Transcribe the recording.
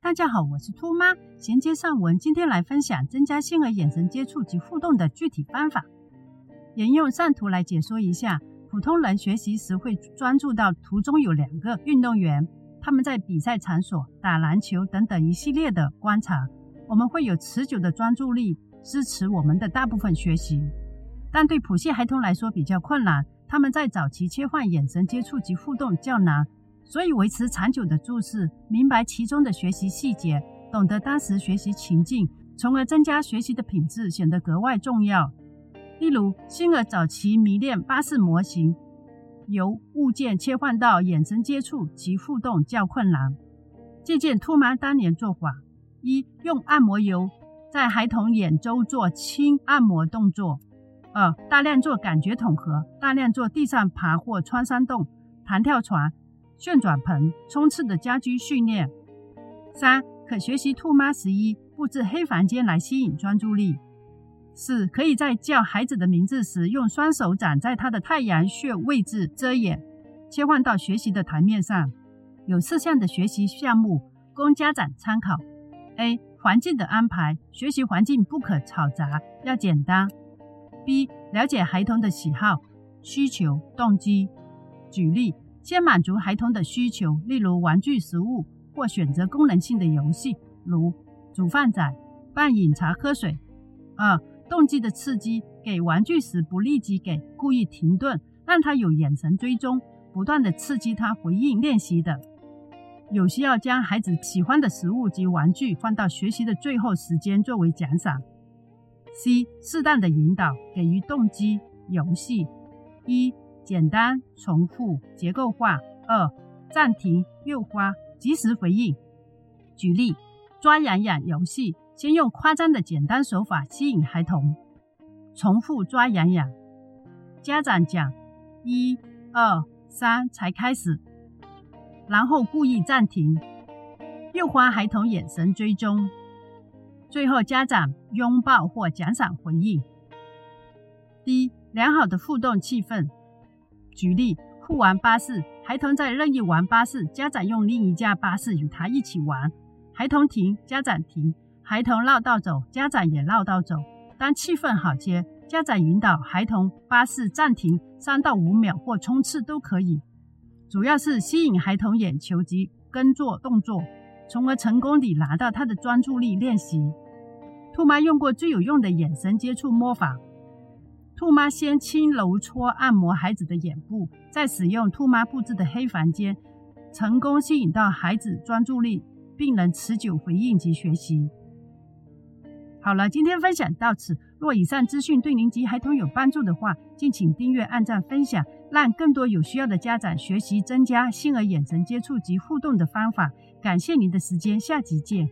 大家好，我是兔妈。衔接上文，今天来分享增加婴儿眼神接触及互动的具体方法。沿用上图来解说一下，普通人学习时会专注到图中有两个运动员，他们在比赛场所、打篮球等等一系列的观察，我们会有持久的专注力支持我们的大部分学习。但对普系孩童来说比较困难，他们在早期切换眼神接触及互动较难。所以，维持长久的注视，明白其中的学习细节，懂得当时学习情境，从而增加学习的品质，显得格外重要。例如，星儿早期迷恋巴士模型，由物件切换到眼神接触及互动较困难。借鉴兔妈当年做法：一、用按摩油在孩童眼周做轻按摩动作；二、大量做感觉统合，大量做地上爬或穿山洞、弹跳床。旋转盆、冲刺的家居训练。三、可学习兔妈十一布置黑房间来吸引专注力。四、可以在叫孩子的名字时，用双手掌在他的太阳穴位置遮掩。切换到学习的台面上，有四项的学习项目供家长参考：A. 环境的安排，学习环境不可嘈杂，要简单。B. 了解孩童的喜好、需求、动机。举例。先满足孩童的需求，例如玩具、食物，或选择功能性的游戏，如煮饭仔、拌饮茶、喝水。二、动机的刺激，给玩具时不立即给，故意停顿，让他有眼神追踪，不断的刺激他回应练习的。有需要将孩子喜欢的食物及玩具放到学习的最后时间作为奖赏。C、适当的引导，给予动机游戏。一。简单、重复、结构化。二、暂停、诱发、及时回应。举例：抓痒痒游戏，先用夸张的简单手法吸引孩童，重复抓痒痒。家长讲一、二、三才开始，然后故意暂停，诱发孩童眼神追踪。最后家长拥抱或奖赏回应。一、良好的互动气氛。举例：互玩巴士，孩童在任意玩巴士，家长用另一架巴士与他一起玩。孩童停，家长停；孩童绕道走，家长也绕道走。当气氛好些，家长引导孩童巴士暂停三到五秒或冲刺都可以。主要是吸引孩童眼球及跟做动作，从而成功地拿到他的专注力。练习兔妈用过最有用的眼神接触摸法。兔妈先轻揉搓按摩孩子的眼部，再使用兔妈布置的黑房间，成功吸引到孩子专注力，并能持久回应及学习。好了，今天分享到此。若以上资讯对您及孩童有帮助的话，敬请订阅、按赞、分享，让更多有需要的家长学习增加婴儿眼神接触及互动的方法。感谢您的时间，下集见。